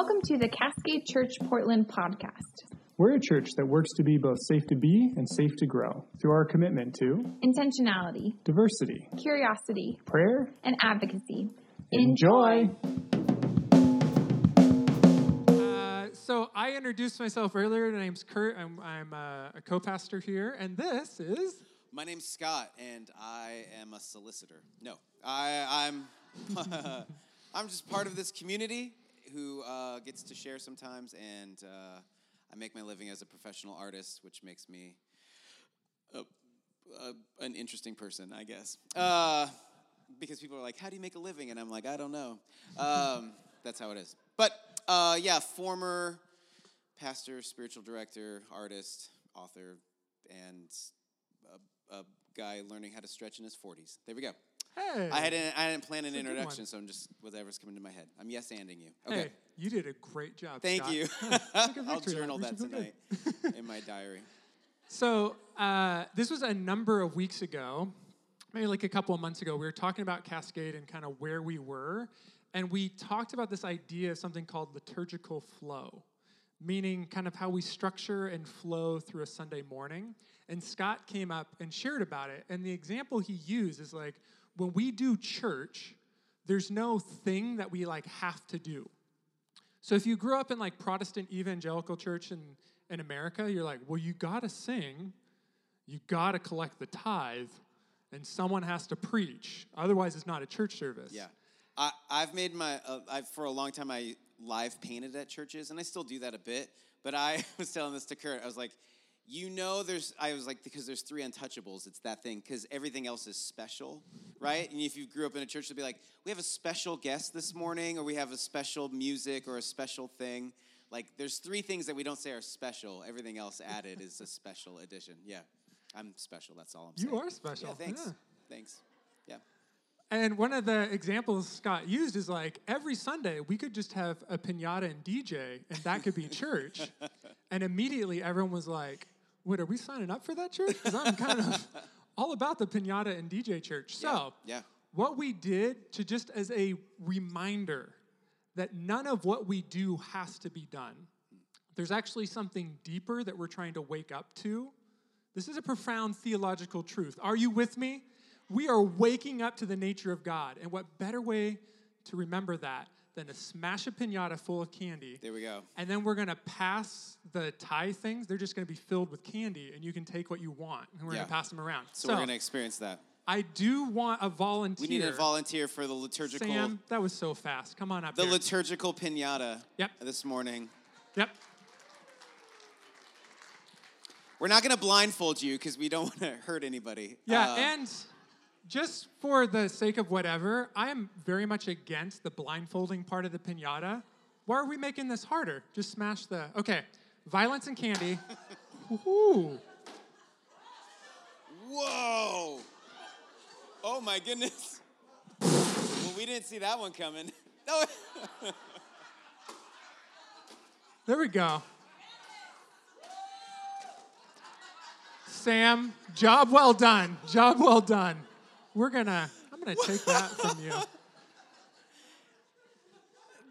Welcome to the Cascade Church Portland podcast. We're a church that works to be both safe to be and safe to grow through our commitment to Intentionality, diversity, curiosity, prayer, and advocacy. enjoy. Uh, so I introduced myself earlier. My name's Kurt. I'm, I'm uh, a co-pastor here, and this is My name's Scott, and I am a solicitor. No, I, I'm I'm just part of this community who uh, gets to share sometimes, and uh, I make my living as a professional artist, which makes me a, a, an interesting person, I guess. Uh, because people are like, "How do you make a living?" and I'm like, "I don't know." Um, that's how it is. But uh, yeah, former pastor, spiritual director, artist, author, and a, a guy learning how to stretch in his 40s. There we go. Hey. I hadn't I didn't plan an That's introduction, so I'm just whatever's coming to my head. I'm yes anding you. Okay. Hey, you did a great job. Thank Scott. you. I'll journal that tonight in my diary. So uh, this was a number of weeks ago, maybe like a couple of months ago. We were talking about Cascade and kind of where we were, and we talked about this idea of something called liturgical flow, meaning kind of how we structure and flow through a Sunday morning. And Scott came up and shared about it, and the example he used is like when we do church, there's no thing that we like have to do. So if you grew up in like Protestant evangelical church in, in America, you're like, well, you gotta sing, you gotta collect the tithe, and someone has to preach. Otherwise, it's not a church service. Yeah. I, I've made my, uh, I've, for a long time, I live painted at churches, and I still do that a bit. But I was telling this to Kurt. I was like, you know, there's, I was like, because there's three untouchables, it's that thing, because everything else is special, right? And if you grew up in a church, it'd be like, we have a special guest this morning, or we have a special music or a special thing. Like, there's three things that we don't say are special. Everything else added is a special addition. Yeah. I'm special, that's all I'm You saying. are special, Yeah, thanks. yeah. Thanks. Yeah. And one of the examples Scott used is like every Sunday we could just have a pinata and DJ, and that could be church. and immediately everyone was like, "What are we signing up for that church?" Because I'm kind of all about the pinata and DJ church. So yeah. what we did to just as a reminder that none of what we do has to be done. There's actually something deeper that we're trying to wake up to. This is a profound theological truth. Are you with me? We are waking up to the nature of God. And what better way to remember that than to smash a pinata full of candy? There we go. And then we're to pass the tie things. They're just to be filled with candy, and you can take what you want. And we're Yeah. to pass them around. So, we're going to experience that. I do want a volunteer. We need a volunteer for the liturgical Sam, that was so fast. Come on up the here. liturgical pinata Yep. this morning. yep. We're not going to blindfold you because we don't want to hurt anybody. Yeah, Uh, and just for the sake of whatever, I am very much against the blindfolding part of the pinata. Why are we making this harder? Just smash the. Okay, violence and candy. Ooh. whoa! Oh my goodness! well, we didn't see that one coming. No. There we go. Sam, job well done. Job well done. We're gonna. I'm gonna take that from you.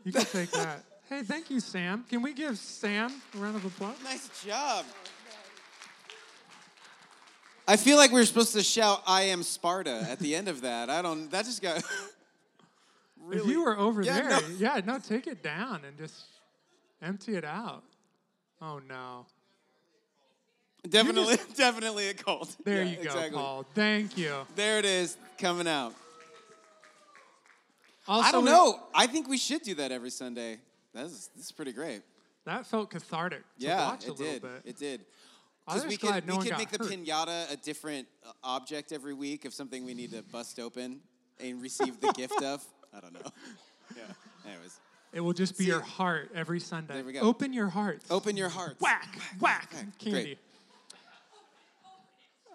You can take that. Hey, thank you, Sam. Can we give Sam a round of applause? nice job. I feel like we are supposed to shout "I am Sparta" at the end of that. I don't. That just got. really, If you were over Yeah, there, no. yeah, no, take it down and just empty it out. Oh no. Definitely, definitely a cult. There Yeah, you go, exactly. Paul. Thank you. There it is, coming out. Also, I don't know. I think we should do that every Sunday. That's this is pretty great. That felt cathartic to yeah, watch a it little did. bit. It did. Because we just could, no we could make the pinata a different uh, object every week of something we need to bust open and receive the gift of. I don't know. Yeah. Anyways, It will just be See- your heart every Sunday. There we go. Open your heart. open your hearts. Whack, whack, candy.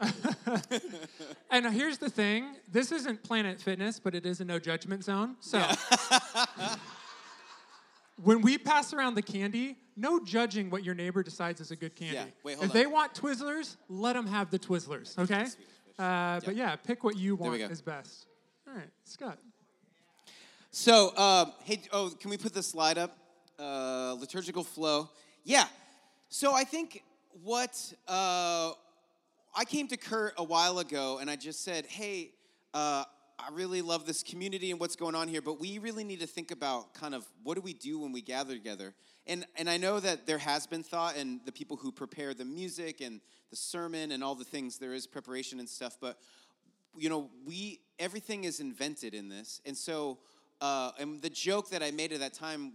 and here's the thing this isn't Planet Fitness, but it is a no judgment zone. So when we pass around the candy, no judging what your neighbor decides is a good candy. Yeah, wait, hold if on. they want Twizzlers, let them have the Twizzlers, okay? Uh, but yeah, pick what you want is best. All right, Scott. So, um, hey, oh, can we put the slide up? uh, liturgical flow. Yeah. So I think what uh, I came to Kurt a while ago and I just said, hey, uh, I really love this community and what's going on here, but we really need to think about kind of what do we do when we gather together. And, and I know that there has been thought, and the people who prepare the music and the sermon and all the things, there is preparation and stuff, but you know, we everything is invented in this, and so uh, and the joke that I made at that time,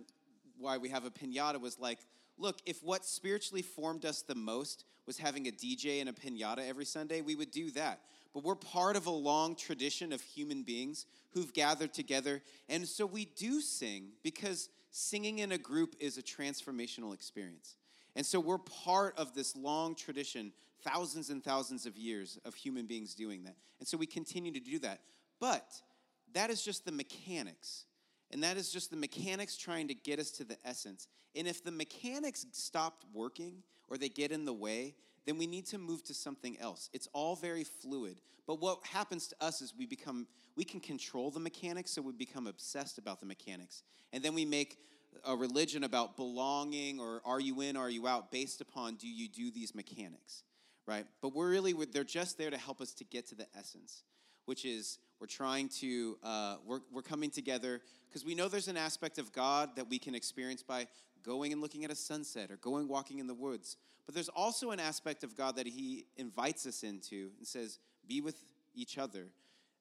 why we have a pinata, was like, look, if what spiritually formed us the most was having a DJ and a pinata every Sunday, we would do that. But we're part of a long tradition of human beings who've gathered together, and so we do sing because singing in a group is a transformational experience. And so we're part of this long tradition, thousands and thousands of years of human beings doing that. And so we continue to do that. But that is just the mechanics. And that is just the mechanics trying to get us to the essence. And if the mechanics stopped working or they get in the way, then we need to move to something else. It's all very fluid. But what happens to us is we become, we can control the mechanics, so we become obsessed about the mechanics. And then we make a religion about belonging or are you in, are you out, based upon do you do these mechanics, right? But we're really, they're just there to help us to get to the essence, which is we're trying to, uh, we're, we're coming together because we know there's an aspect of God that we can experience by going and looking at a sunset or going walking in the woods. But there's also an aspect of God that He invites us into and says, be with each other,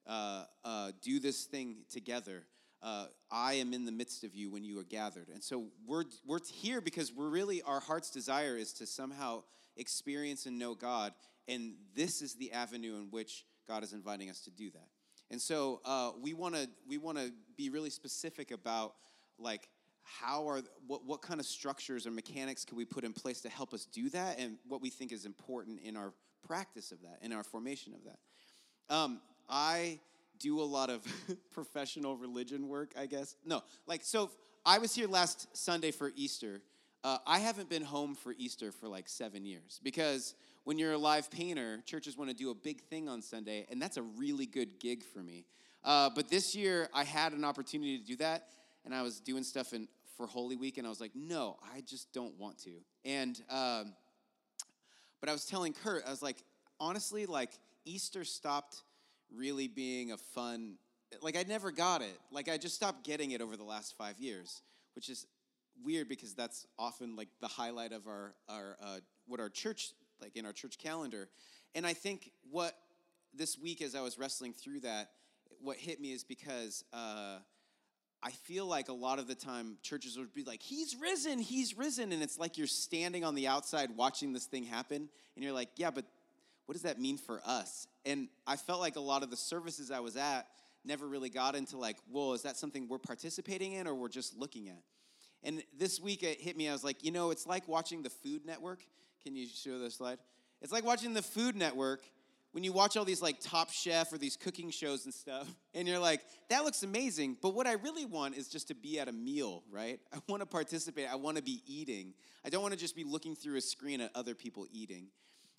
uh, uh, do this thing together uh, I am in the midst of you when you are gathered. And so we're, we're here because we're really, our heart's desire is to somehow experience and know God. And this is the avenue in which God is inviting us to do that. And so uh, we want to we want to be really specific about like how are what, what kind of structures or mechanics can we put in place to help us do that and what we think is important in our practice of that in our formation of that um, i do a lot of professional religion work, I guess. No, like, so I was here last Sunday for Easter. Uh, I haven't been home for Easter for like seven years because when you're a live painter, churches want to do a big thing on Sunday, and that's a really good gig for me. Uh, but this year, I had an opportunity to do that, and I was doing stuff in, for Holy Week, and I was like, no, I just don't want to. And, um, but I was telling Kurt, I was like, honestly, like, Easter stopped really being a fun like I never got it. Like I just stopped getting it over the last five years, which is weird because that's often like the highlight of our our uh, what our church like in our church calendar. And I think what this week as I was wrestling through that, what hit me is because uh, I feel like a lot of the time churches would be like, "He's risen, he's risen," and it's like you're standing on the outside watching this thing happen, and you're like, "Yeah, but what does that mean for us? And I felt like a lot of the services I was at never really got into like, well, is that something we're participating in or we're just looking at? And this week it hit me. I was like, you know, it's like watching the Food Network. Can you show the slide? It's like watching the Food Network when you watch all these like Top Chef or these cooking shows and stuff, and you're like, that looks amazing. But what I really want is just to be at a meal, right? I want to participate. I want to be eating. I don't want to just be looking through a screen at other people eating.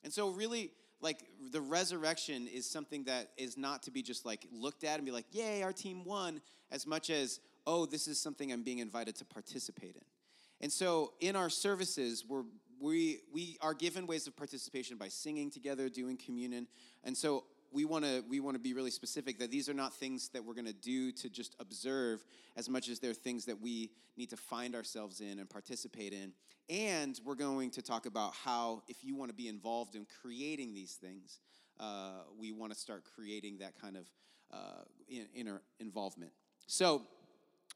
And so, really, like the resurrection is something that is not to be just like looked at and be like, yay, our team won, as much as, oh, this is something I'm being invited to participate in. And so in our services, we're, we, we are given ways of participation by singing together, doing communion. And so we want to we want to be really specific that these are not things that we're going to do to just observe as much as they're things that we need to find ourselves in and participate in and we're going to talk about how if you want to be involved in creating these things uh, we want to start creating that kind of uh, inner involvement so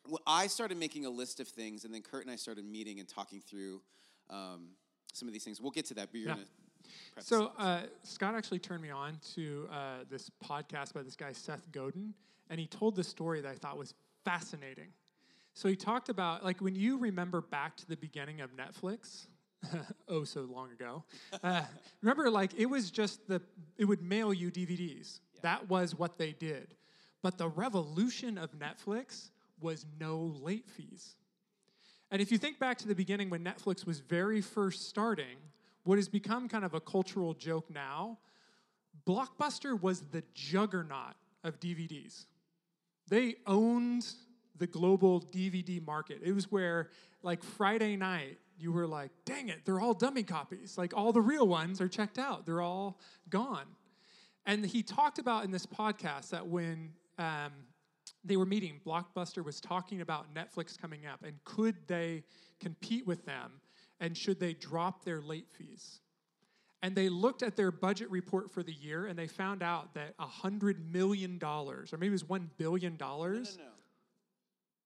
well, i started making a list of things and then kurt and i started meeting and talking through um, some of these things we'll get to that but you're yeah. going to so uh, Scott actually turned me on to uh, this podcast by this guy Seth Godin, and he told this story that I thought was fascinating. So he talked about like when you remember back to the beginning of Netflix. oh, so long ago. Uh, remember, like it was just the it would mail you DVDs. Yeah. That was what they did. But the revolution of Netflix was no late fees. And if you think back to the beginning when Netflix was very first starting, what has become kind of a cultural joke now, Blockbuster was the juggernaut of DVDs. They owned the global DVD market. It was where, like, Friday night, you were like, dang it, they're all dummy copies. Like, all the real ones are checked out, they're all gone. And he talked about in this podcast that when um, they were meeting, Blockbuster was talking about Netflix coming up and could they compete with them and should they drop their late fees? And they looked at their budget report for the year and they found out that $100 million, or maybe it was $1 billion. No, no, no.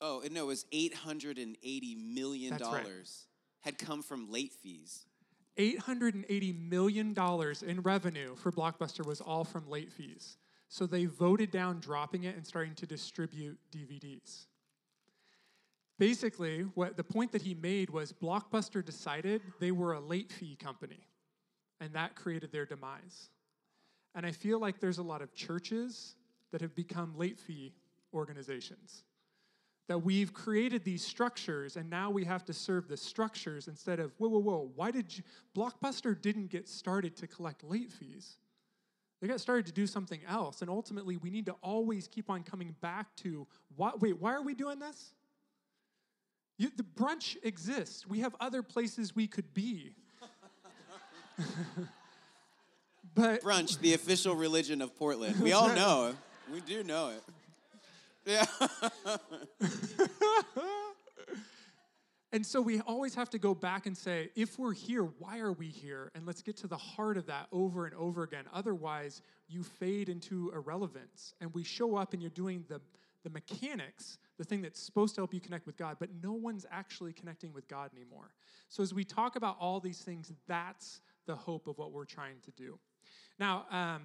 Oh, no, it was $880 million right. had come from late fees. $880 million in revenue for Blockbuster was all from late fees. So they voted down dropping it and starting to distribute DVDs. Basically, what the point that he made was Blockbuster decided they were a late fee company, and that created their demise. And I feel like there's a lot of churches that have become late fee organizations. That we've created these structures, and now we have to serve the structures instead of, whoa, whoa, whoa, why did you, Blockbuster didn't get started to collect late fees? They got started to do something else, and ultimately we need to always keep on coming back to, why, wait, why are we doing this? You, the brunch exists. We have other places we could be. but Brunch, the official religion of Portland. We all know it. We do know it. Yeah. And so we always have to go back and say, if we're here, why are we here? And let's get to the heart of that over and over again. Otherwise, you fade into irrelevance. And we show up and you're doing the, the mechanics, the thing that's supposed to help you connect with God, but no one's actually connecting with God anymore. So as we talk about all these things, that's the hope of what we're trying to do. Now, um,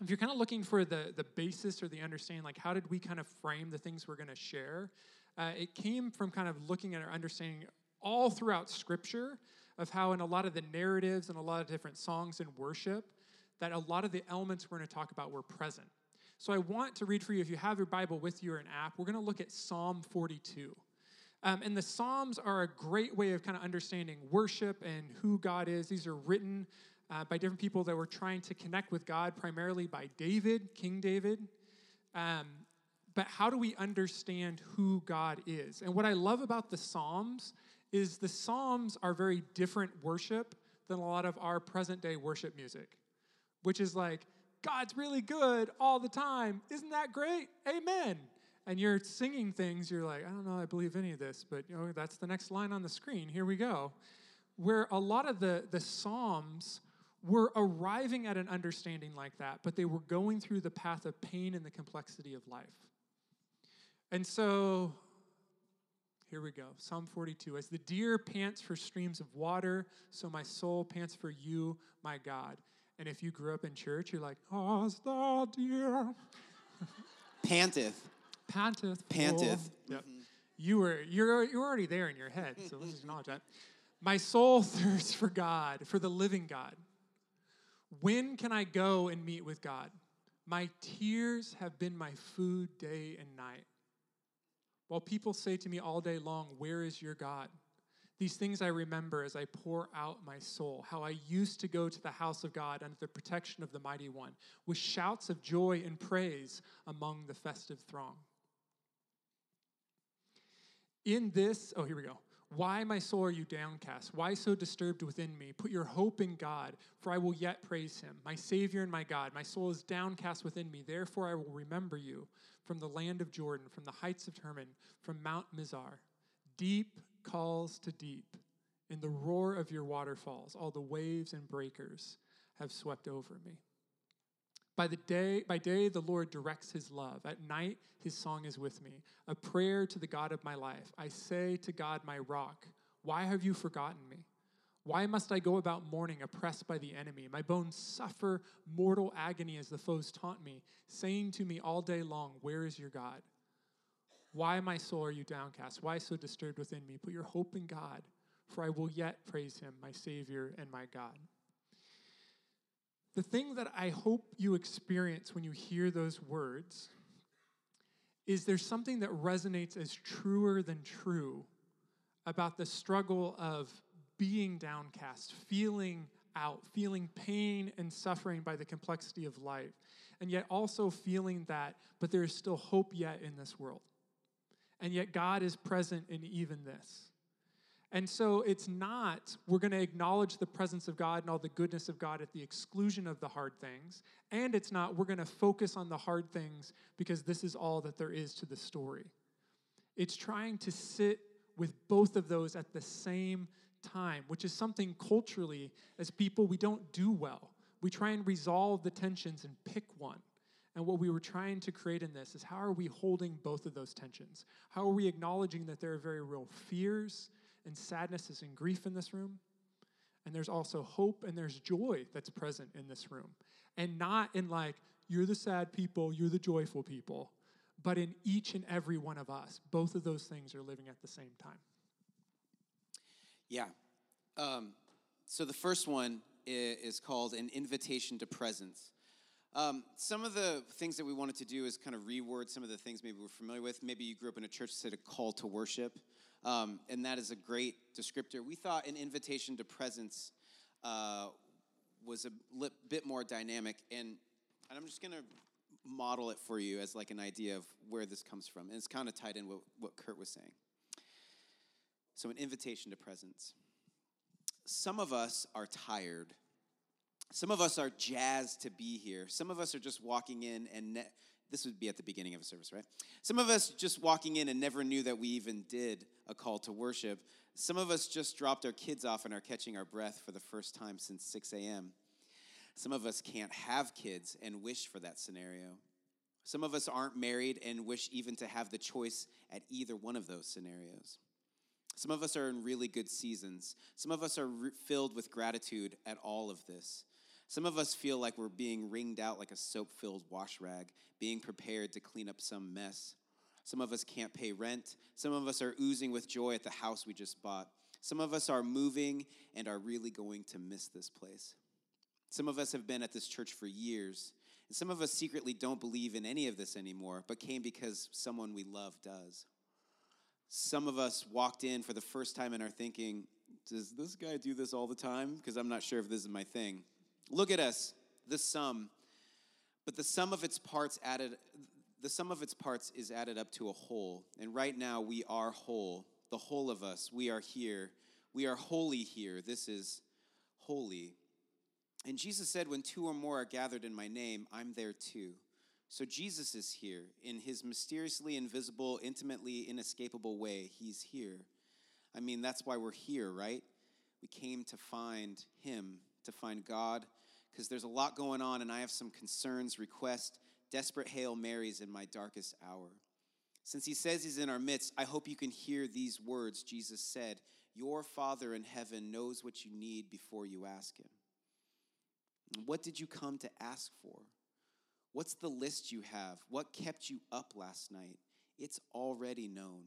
if you're kind of looking for the, the basis or the understanding, like how did we kind of frame the things we're going to share? Uh, it came from kind of looking at our understanding all throughout Scripture of how, in a lot of the narratives and a lot of different songs and worship, that a lot of the elements we're going to talk about were present. So I want to read for you, if you have your Bible with you or an app, we're going to look at Psalm 42. Um, and the Psalms are a great way of kind of understanding worship and who God is. These are written uh, by different people that were trying to connect with God, primarily by David, King David. Um, but how do we understand who God is? And what I love about the Psalms is the Psalms are very different worship than a lot of our present day worship music, which is like, God's really good all the time. Isn't that great? Amen. And you're singing things, you're like, I don't know, I believe any of this, but you know, that's the next line on the screen. Here we go. Where a lot of the, the Psalms were arriving at an understanding like that, but they were going through the path of pain and the complexity of life. And so here we go Psalm 42. As the deer pants for streams of water, so my soul pants for you, my God. And if you grew up in church, you're like, as the deer Panteth. panteth. Panteth. Oh. Yep. Mm-hmm. You were you're you're already there in your head, so let's just acknowledge that. My soul thirsts for God, for the living God. When can I go and meet with God? My tears have been my food day and night. While people say to me all day long, Where is your God? These things I remember as I pour out my soul, how I used to go to the house of God under the protection of the mighty one, with shouts of joy and praise among the festive throng. In this, oh, here we go. Why, my soul, are you downcast? Why so disturbed within me? Put your hope in God, for I will yet praise him, my Savior and my God. My soul is downcast within me. Therefore, I will remember you from the land of Jordan, from the heights of Hermon, from Mount Mizar. Deep calls to deep. In the roar of your waterfalls, all the waves and breakers have swept over me. By the day, by day the Lord directs his love. At night his song is with me, a prayer to the God of my life. I say to God my rock, why have you forgotten me? Why must I go about mourning, oppressed by the enemy? My bones suffer mortal agony as the foes taunt me, saying to me all day long, Where is your God? Why, my soul, are you downcast? Why so disturbed within me? Put your hope in God, for I will yet praise him, my Savior and my God. The thing that I hope you experience when you hear those words is there's something that resonates as truer than true about the struggle of being downcast, feeling out, feeling pain and suffering by the complexity of life, and yet also feeling that, but there is still hope yet in this world. And yet, God is present in even this. And so it's not, we're going to acknowledge the presence of God and all the goodness of God at the exclusion of the hard things. And it's not, we're going to focus on the hard things because this is all that there is to the story. It's trying to sit with both of those at the same time, which is something culturally, as people, we don't do well. We try and resolve the tensions and pick one. And what we were trying to create in this is how are we holding both of those tensions? How are we acknowledging that there are very real fears and sadnesses and grief in this room? And there's also hope and there's joy that's present in this room. And not in like, you're the sad people, you're the joyful people, but in each and every one of us. Both of those things are living at the same time. Yeah. Um, so the first one is called An Invitation to Presence. Um, some of the things that we wanted to do is kind of reword some of the things maybe we're familiar with. Maybe you grew up in a church that said a call to worship, um, and that is a great descriptor. We thought an invitation to presence uh, was a li- bit more dynamic, and, and I'm just going to model it for you as like an idea of where this comes from. And it's kind of tied in with what Kurt was saying. So, an invitation to presence. Some of us are tired. Some of us are jazzed to be here. Some of us are just walking in and ne- this would be at the beginning of a service, right? Some of us just walking in and never knew that we even did a call to worship. Some of us just dropped our kids off and are catching our breath for the first time since 6 a.m. Some of us can't have kids and wish for that scenario. Some of us aren't married and wish even to have the choice at either one of those scenarios. Some of us are in really good seasons. Some of us are re- filled with gratitude at all of this. Some of us feel like we're being wringed out like a soap filled wash rag, being prepared to clean up some mess. Some of us can't pay rent. Some of us are oozing with joy at the house we just bought. Some of us are moving and are really going to miss this place. Some of us have been at this church for years, and some of us secretly don't believe in any of this anymore, but came because someone we love does. Some of us walked in for the first time and are thinking, does this guy do this all the time? Because I'm not sure if this is my thing. Look at us, the sum. But the sum of its parts added the sum of its parts is added up to a whole. And right now we are whole. The whole of us. We are here. We are holy here. This is holy. And Jesus said, When two or more are gathered in my name, I'm there too. So Jesus is here in his mysteriously invisible, intimately inescapable way. He's here. I mean, that's why we're here, right? We came to find him, to find God, because there's a lot going on, and I have some concerns, requests, desperate Hail Marys in my darkest hour. Since he says he's in our midst, I hope you can hear these words Jesus said Your Father in heaven knows what you need before you ask him. What did you come to ask for? What's the list you have? What kept you up last night? It's already known.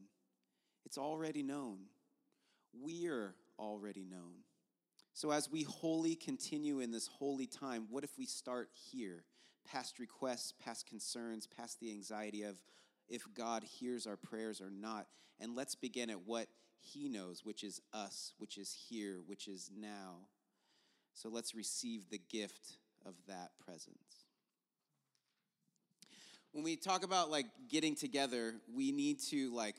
It's already known. We're already known. So, as we wholly continue in this holy time, what if we start here, past requests, past concerns, past the anxiety of if God hears our prayers or not? And let's begin at what He knows, which is us, which is here, which is now. So, let's receive the gift of that presence when we talk about like getting together, we need to like,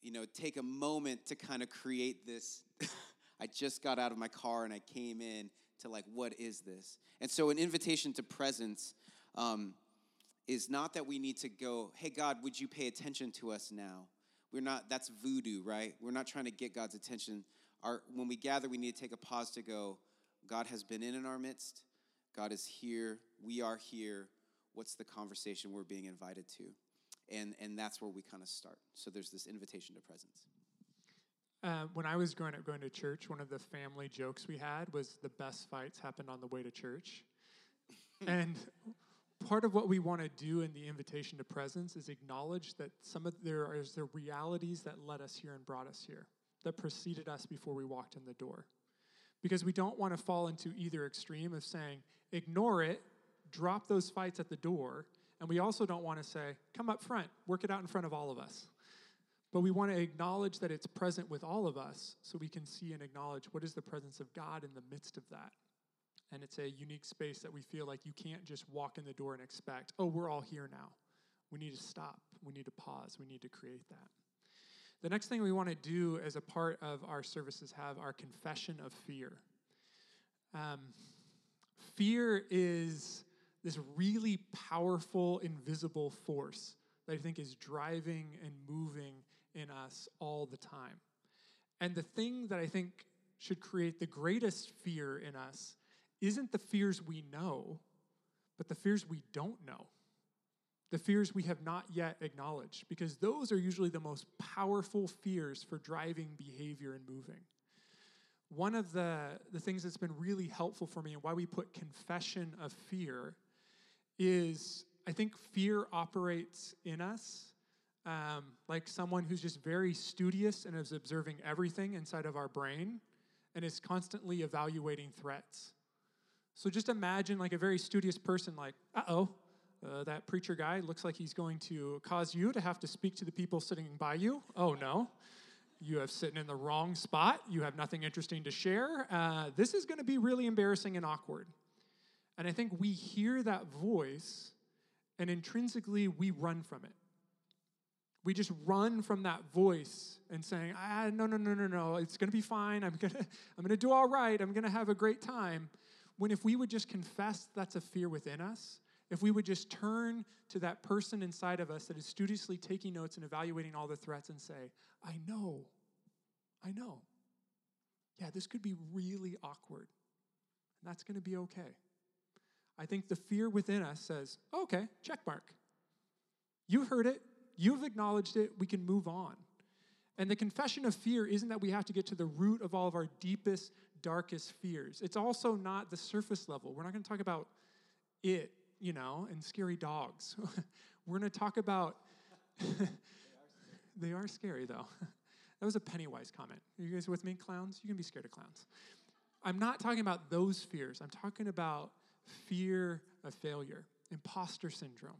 you know, take a moment to kind of create this. I just got out of my car and I came in to like, what is this? And so, an invitation to presence um, is not that we need to go, hey, God, would you pay attention to us now? We're not, that's voodoo, right? We're not trying to get God's attention. Our, when we gather, we need to take a pause to go, God has been in in our midst. God is here. We are here what's the conversation we're being invited to and and that's where we kind of start so there's this invitation to presence uh, when I was growing up going to church, one of the family jokes we had was the best fights happened on the way to church. and part of what we want to do in the invitation to presence is acknowledge that some of there are the realities that led us here and brought us here, that preceded us before we walked in the door. Because we don't want to fall into either extreme of saying, ignore it drop those fights at the door. And we also don't want to say, come up front, work it out in front of all of us. But we want to acknowledge that it's present with all of us so we can see and acknowledge what is the presence of God in the midst of that. And it's a unique space that we feel like you can't just walk in the door and expect, oh, we're all here now. We need to stop We need to pause. We need to create that. The next thing we want to do as a part of our services have our confession of fear. Um, fear is this really powerful, invisible force that I think is driving and moving in us all the time. And the thing that I think should create the greatest fear in us isn't the fears we know, but the fears we don't know. The fears we have not yet acknowledged, because those are usually the most powerful fears for driving behavior and moving. One of the, the things that's been really helpful for me and why we put confession of fear is I think fear operates in us um, like someone who's just very studious and is observing everything inside of our brain and is constantly evaluating threats. So just imagine like a very studious person, like, uh-oh, uh, that preacher guy looks like he's going to cause you to have to speak to the people sitting by you. Oh no, you have sitting in the wrong spot. You have nothing interesting to share. Uh, this is going to be really embarrassing and awkward. And I think we hear that voice, and intrinsically we run from it. We just run from that voice and saying, ah, no, no, no, no, no, it's to be fine. I'm to I'm to do all right. I'm to have a great time. When if we would just confess that's a fear within us, if we would just turn to that person inside of us that is studiously taking notes and evaluating all the threats and say, I know, I know. Yeah, this could be really awkward. And that's to be okay. I think the fear within us says, okay, check mark. You heard it, you've acknowledged it, we can move on. And the confession of fear isn't that we have to get to the root of all of our deepest, darkest fears. It's also not the surface level. We're not going to talk about it, you know, and scary dogs. We're going to talk about. they are scary, though. that was a Pennywise comment. Are you guys with me, clowns? You can be scared of clowns. I'm not talking about those fears. I'm talking about fear of failure, imposter syndrome.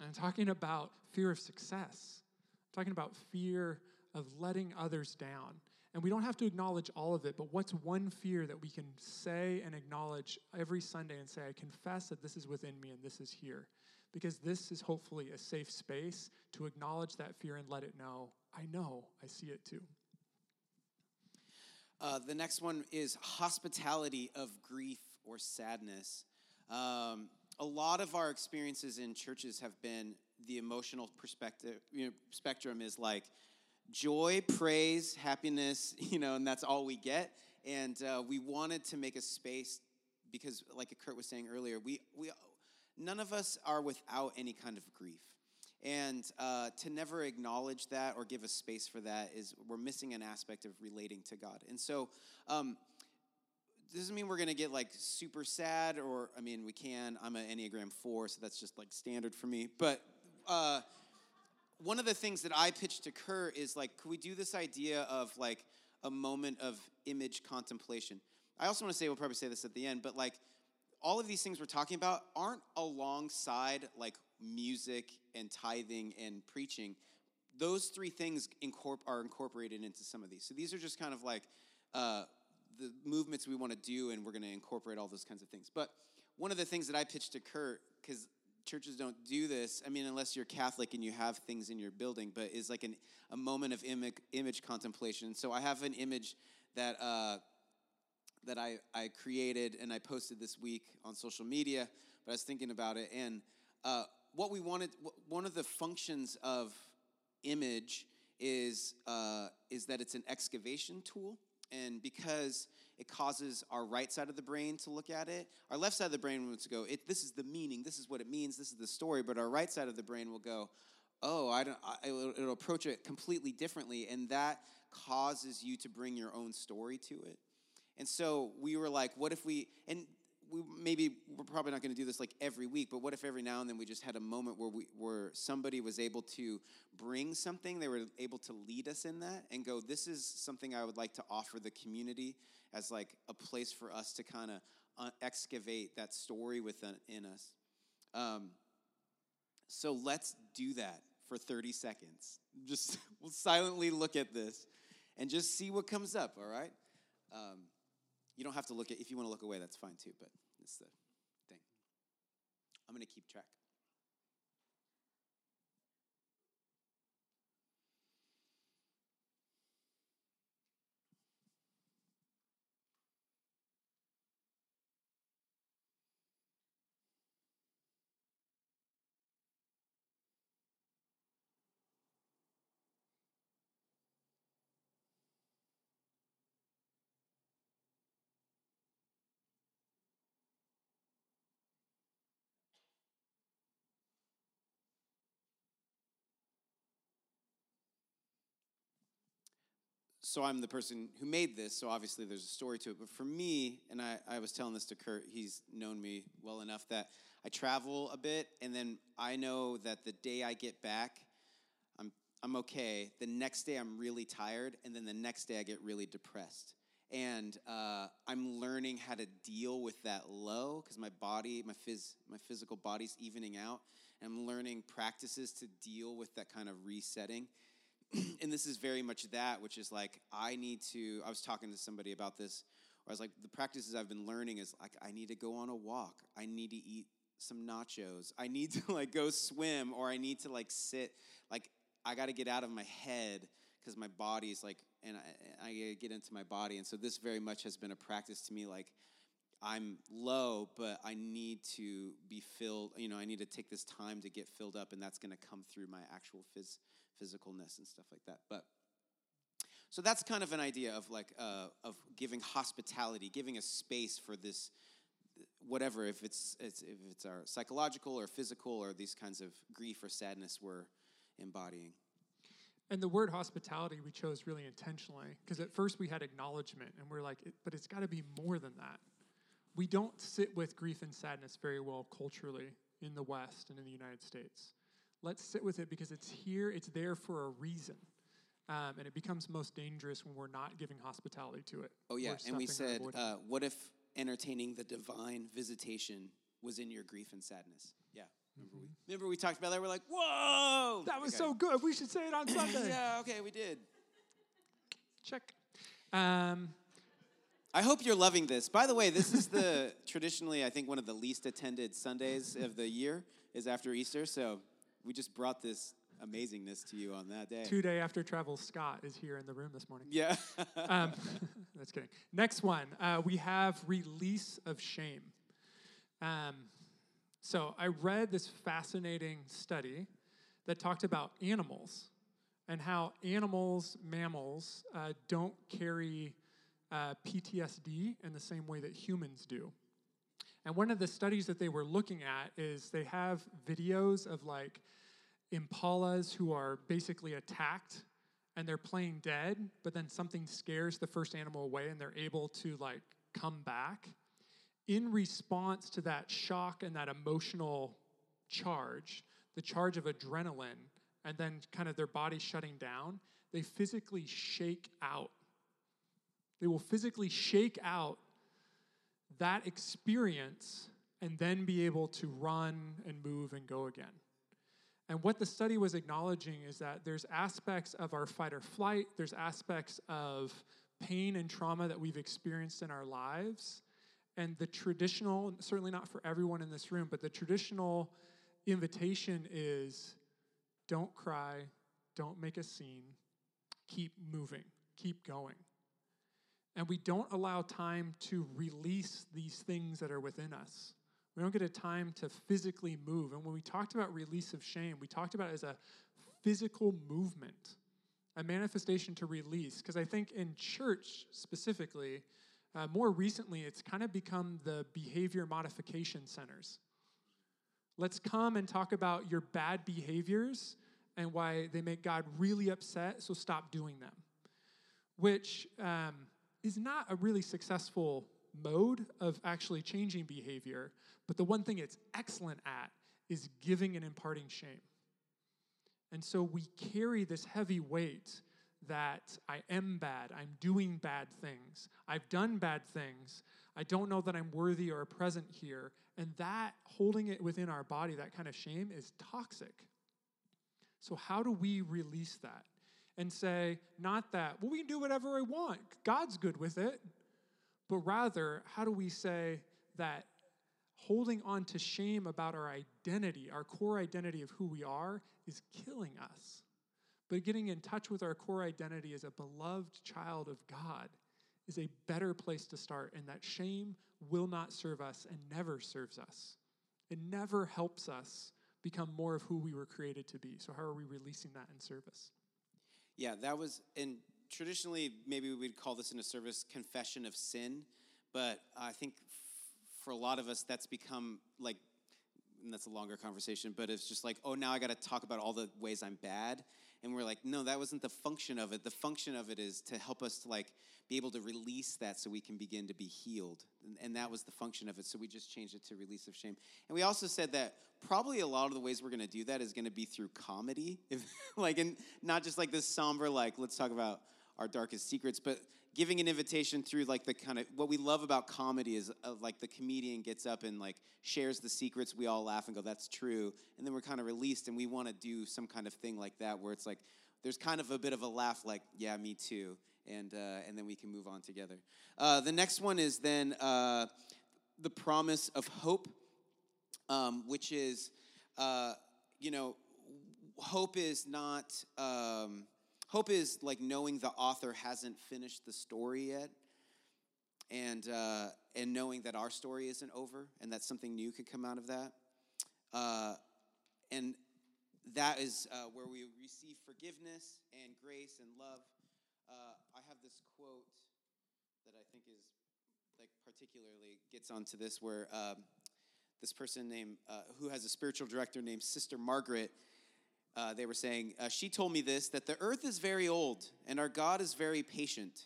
I'm talking about fear of success. I'm talking about fear of letting others down. And we don't have to acknowledge all of it, but what's one fear that we can say and acknowledge every Sunday and say, I confess that this is within me and this is here? Because this is hopefully a safe space to acknowledge that fear and let it know, I know, I see it too. Uh, the next one is hospitality of grief or sadness. Um, a lot of our experiences in churches have been the emotional perspective you know, spectrum is like joy, praise, happiness, you know, and that's all we get. And uh, we wanted to make a space because, like Kurt was saying earlier, we we none of us are without any kind of grief. And uh, to never acknowledge that or give a space for that is we're missing an aspect of relating to God. And so, um, doesn't mean we're gonna get like super sad, or I mean, we can. I'm an Enneagram four, so that's just like standard for me. But uh, one of the things that I pitched to Kurt is like, could we do this idea of like a moment of image contemplation? I also want to say, we'll probably say this at the end, but like all of these things we're talking about aren't alongside like music and tithing and preaching. Those three things are incorporated into some of these. So these are just kind of like uh, the movements we want to do, and we're going to incorporate all those kinds of things. But one of the things that I pitched to Kurt, because churches don't do this, I mean, unless you're Catholic and you have things in your building, but is like an, a moment of image, image contemplation. So I have an image that. Uh, that I, I created and I posted this week on social media, but I was thinking about it. And uh, what we wanted, one of the functions of image is, uh, is that it's an excavation tool. And because it causes our right side of the brain to look at it, our left side of the brain wants to go, it, this is the meaning, this is what it means, this is the story. But our right side of the brain will go, oh, I don't, I, it'll, it'll approach it completely differently. And that causes you to bring your own story to it. And so we were like, what if we, and we maybe we're probably not going to do this like every week, but what if every now and then we just had a moment where we where somebody was able to bring something, they were able to lead us in that and go, this is something I would like to offer the community as like a place for us to kind of uh, excavate that story within in us. Um, so let's do that for 30 seconds. Just we'll silently look at this and just see what comes up, all right? Um, you don't have to look at, if you want to look away, that's fine too, but it's the thing. I'm going to keep track. So I'm the person who made this, so obviously there's a story to it. But for me, and I, I was telling this to Kurt, he's known me well enough that I travel a bit, and then I know that the day I get back, I'm, I'm okay. The next day, I'm really tired, and then the next day, I get really depressed. And uh, I'm learning how to deal with that low because my body, my, phys- my physical body's evening out. And I'm learning practices to deal with that kind of resetting. and this is very much that, which is like, I need to. I was talking to somebody about this, I was like, the practices I've been learning is like, I need to go on a walk. I need to eat some nachos. I need to like go swim, or I need to like sit. Like, I got to get out of my head because my body's like, and I, I get into my body. And so this very much has been a practice to me. Like, I'm low, but I need to be filled. You know, I need to take this time to get filled up, and that's going to come through my actual phys- physicalness and stuff like that. But so that's kind of an idea of like uh, of giving hospitality, giving a space for this, whatever. If it's, it's if it's our psychological or physical or these kinds of grief or sadness we're embodying. And the word hospitality we chose really intentionally because at first we had acknowledgement and we're like, but it's got to be more than that. We don't sit with grief and sadness very well culturally in the West and in the United States. Let's sit with it because it's here, it's there for a reason. Um, and it becomes most dangerous when we're not giving hospitality to it. Oh yeah, and we said, uh, what if entertaining the divine visitation was in your grief and sadness? Yeah, remember we remember we talked about that. We're like, whoa, that was Okay. so good. We should say it on Sunday. yeah, okay, we did. Check. Um, I hope you're loving this. By the way, this is the traditionally, I think, one of the least attended Sundays of the year is after Easter. So we just brought this amazingness to you on that day. two day after travel, Scott is here in the room this morning. Yeah. Um, that's kidding. Next one, uh, we have release of shame. Um, so I read this fascinating study that talked about animals and how animals, mammals, uh, don't carry uh, PTSD in the same way that humans do. And one of the studies that they were looking at is they have videos of like impalas who are basically attacked and they're playing dead, but then something scares the first animal away and they're able to like come back. In response to that shock and that emotional charge, the charge of adrenaline, and then kind of their body shutting down, they physically shake out. They will physically shake out that experience and then be able to run and move and go again. And what the study was acknowledging is that there's aspects of our fight or flight, there's aspects of pain and trauma that we've experienced in our lives. And the traditional, certainly not for everyone in this room, but the traditional invitation is don't cry, don't make a scene, keep moving, keep going. And we don't allow time to release these things that are within us. We don't get a time to physically move. And when we talked about release of shame, we talked about it as a physical movement, a manifestation to release. Because I think in church specifically, uh, more recently, it's kind of become the behavior modification centers. Let's come and talk about your bad behaviors and why they make God really upset, so stop doing them. Which um, is not a really successful mode of actually changing behavior, but the one thing it's excellent at is giving and imparting shame. And so we carry this heavy weight that I am bad, I'm doing bad things, I've done bad things, I don't know that I'm worthy or present here. And that, holding it within our body, that kind of shame, is toxic. So, how do we release that? And say, not that, well, we can do whatever I want, God's good with it, but rather, how do we say that holding on to shame about our identity, our core identity of who we are, is killing us? But getting in touch with our core identity as a beloved child of God is a better place to start, and that shame will not serve us and never serves us. It never helps us become more of who we were created to be. So, how are we releasing that in service? Yeah, that was, and traditionally, maybe we'd call this in a service confession of sin, but I think f- for a lot of us, that's become like and that's a longer conversation, but it's just like, oh, now I got to talk about all the ways I'm bad. And we're like, no, that wasn't the function of it. The function of it is to help us to like be able to release that so we can begin to be healed. And, and that was the function of it. So we just changed it to release of shame. And we also said that probably a lot of the ways we're going to do that is going to be through comedy. Like, and not just like this somber, like, let's talk about our darkest secrets, but giving an invitation through like the kind of what we love about comedy is uh, like the comedian gets up and like shares the secrets. We all laugh and go that's true. And then we're kind of released and we want to do some kind of thing like that where it's like there's kind of a bit of a laugh like yeah me too. And uh, and then we can move on together. Uh, the next one is then uh, the promise of hope um, which is uh, you know hope is not um, Hope is like knowing the author hasn't finished the story yet, and uh, and knowing that our story isn't over, and that something new could come out of that, uh, and that is uh, where we receive forgiveness and grace and love. Uh, I have this quote that I think is like particularly gets onto this, where um, this person named uh, who has a spiritual director named Sister Margaret uh, they were saying, uh, She told me this that the earth is very old and our God is very patient.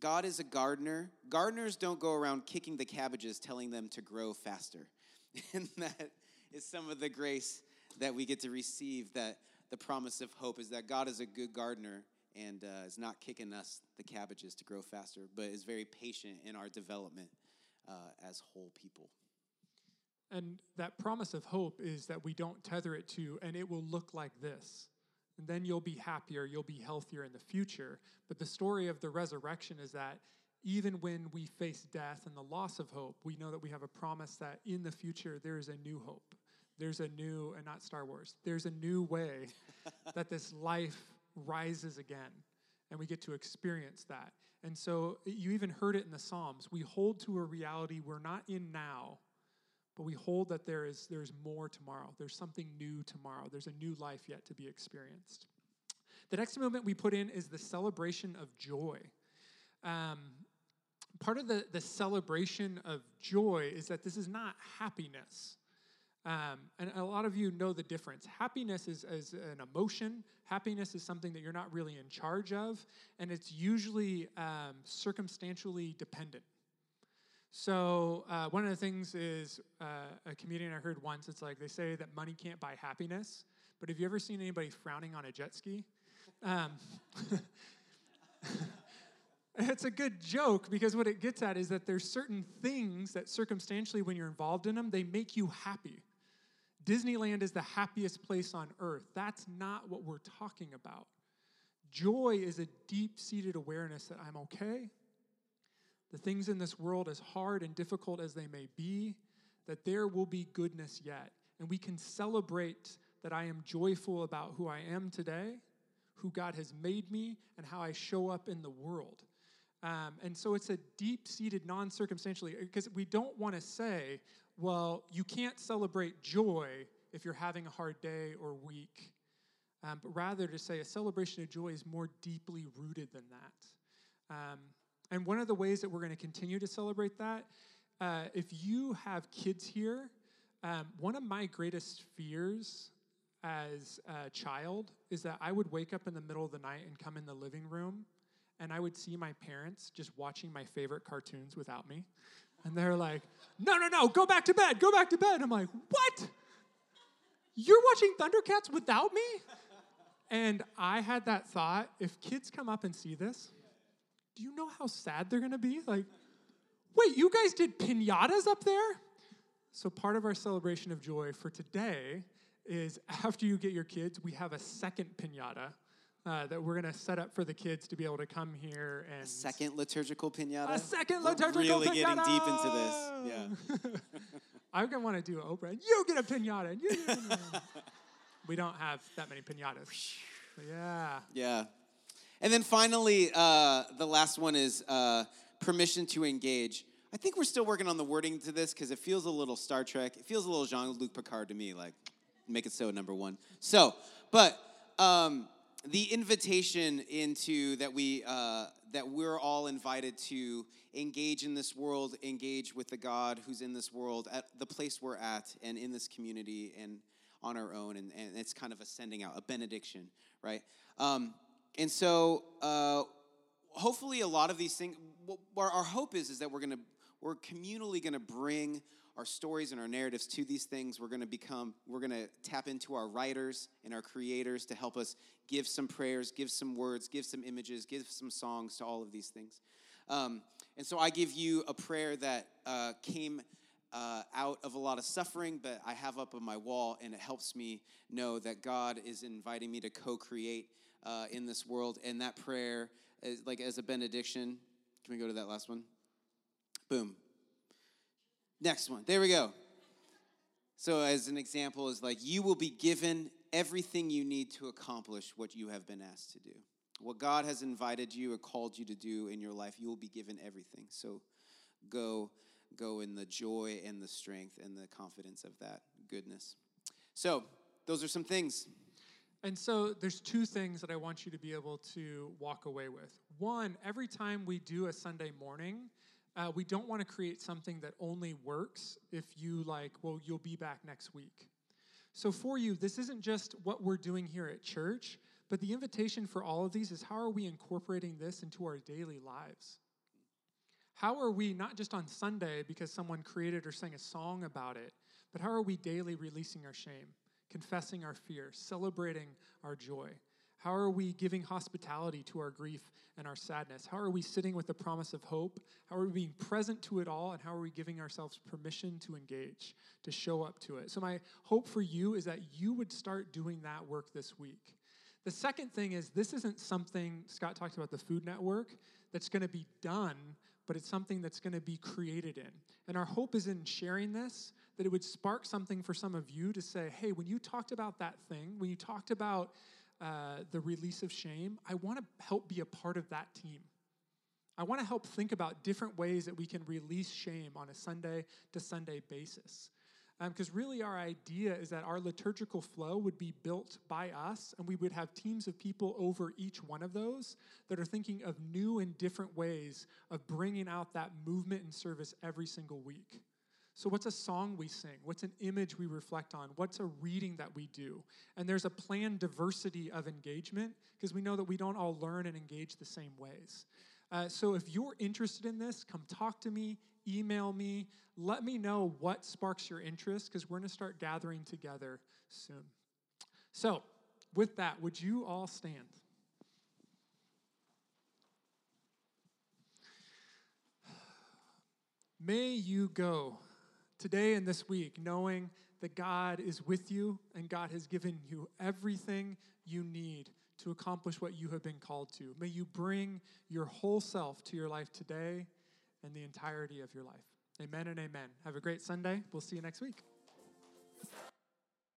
God is a gardener. Gardeners don't go around kicking the cabbages, telling them to grow faster. and that is some of the grace that we get to receive that the promise of hope is that God is a good gardener and uh, is not kicking us the cabbages to grow faster, but is very patient in our development uh, as whole people. And that promise of hope is that we don't tether it to, and it will look like this. And then you'll be happier, you'll be healthier in the future. But the story of the resurrection is that even when we face death and the loss of hope, we know that we have a promise that in the future there is a new hope. There's a new, and not Star Wars, there's a new way that this life rises again. And we get to experience that. And so you even heard it in the Psalms. We hold to a reality we're not in now, but we hold that there is there's more tomorrow. There's something new tomorrow. There's a new life yet to be experienced. The next moment we put in is the celebration of joy. Um, part of the, the celebration of joy is that this is not happiness. Um, and a lot of you know the difference. Happiness is, is an emotion. Happiness is something that you're not really in charge of, and it's usually um, circumstantially dependent. So uh, one of the things is uh, a comedian I heard once. It's like they say that money can't buy happiness, but have you ever seen anybody frowning on a jet ski? Um, it's a good joke because what it gets at is that there's certain things that circumstantially, when you're involved in them, they make you happy. Disneyland is the happiest place on earth. That's not what we're talking about. Joy is a deep seated awareness that I'm okay, the things in this world, as hard and difficult as they may be, that there will be goodness yet. And we can celebrate that I am joyful about who I am today, who God has made me, and how I show up in the world. Um, and so it's a deep seated, non circumstantially, because we don't want to say, well, you can't celebrate joy if you're having a hard day or week. Um, but rather to say a celebration of joy is more deeply rooted than that. Um, and one of the ways that we're going to continue to celebrate that, uh, if you have kids here, um, one of my greatest fears as a child is that I would wake up in the middle of the night and come in the living room and I would see my parents just watching my favorite cartoons without me. And they're like, no, no, no, go back to bed, go back to bed. I'm like, what? You're watching Thundercats without me? And I had that thought if kids come up and see this, do you know how sad they're gonna be? Like, wait, you guys did pinatas up there? So, part of our celebration of joy for today is after you get your kids, we have a second pinata uh, that we're going to set up for the kids to be able to come here and. A second liturgical pinata? A second We're liturgical really pinata! getting deep into this. Yeah. I'm going to want to do Oprah. And You get a pinata. and You get a pinata. we don't have that many pinatas. Yeah. Yeah. And then finally, uh, the last one is uh, permission to engage. I think we're still working on the wording to this because it feels a little Star Trek. It feels a little Jean Luc Picard to me, like make it so number one. So, but um, the invitation into that we uh, that we're all invited to engage in this world, engage with the God who's in this world at the place we're at, and in this community, and on our own, and, and it's kind of a sending out, a benediction, right? Um, and so, uh, hopefully, a lot of these things. Our, our hope is is that we're gonna we're communally gonna bring our stories and our narratives to these things. We're going to become, we're going to tap into our writers and our creators to help us give some prayers, give some words, give some images, give some songs to all of these things. Um, and so I give you a prayer that uh, came uh, out of a lot of suffering, but I have up on my wall, and it helps me know that God is inviting me to co create uh, in this world. And that prayer, is like as a benediction, can we go to that last one? Boom. Next one. There we go. So, as an example, is like you will be given everything you need to accomplish what you have been asked to do. What God has invited you or called you to do in your life, you will be given everything. So, go, go in the joy and the strength and the confidence of that goodness. So, those are some things. And so there's two things that I want you to be able to walk away with. One, every time we do a Sunday morning, uh, we don't want to create something that only works if you like, well, you'll be back next week. So for you, this isn't just what we're doing here at church, but the invitation for all of these is how are we incorporating this into our daily lives? How are we, not just on Sunday because someone created or sang a song about it, but how are we daily releasing our shame, confessing our fear, celebrating our joy? How are we giving hospitality to our grief and our sadness? How are we sitting with the promise of hope? How are we being present to it all? And how are we giving ourselves permission to engage, to show up to it? So, my hope for you is that you would start doing that work this week. The second thing is, this isn't something, Scott talked about the Food Network, that's going to be done, but it's something that's going to be created in. And our hope is in sharing this that it would spark something for some of you to say, hey, when you talked about that thing, when you talked about uh, the release of shame, I want to help be a part of that team. I want to help think about different ways that we can release shame on a Sunday to Sunday basis. Because um, really, our idea is that our liturgical flow would be built by us, and we would have teams of people over each one of those that are thinking of new and different ways of bringing out that movement and service every single week. So, what's a song we sing? What's an image we reflect on? What's a reading that we do? And there's a planned diversity of engagement because we know that we don't all learn and engage the same ways. Uh, so, if you're interested in this, come talk to me, email me, let me know what sparks your interest because we're going to start gathering together soon. So, with that, would you all stand? May you go today and this week, knowing that God is with you and God has given you everything you need to accomplish what you have been called to. May you bring your whole self to your life today and the entirety of your life. Amen and amen. Have a great Sunday. We'll see you next week.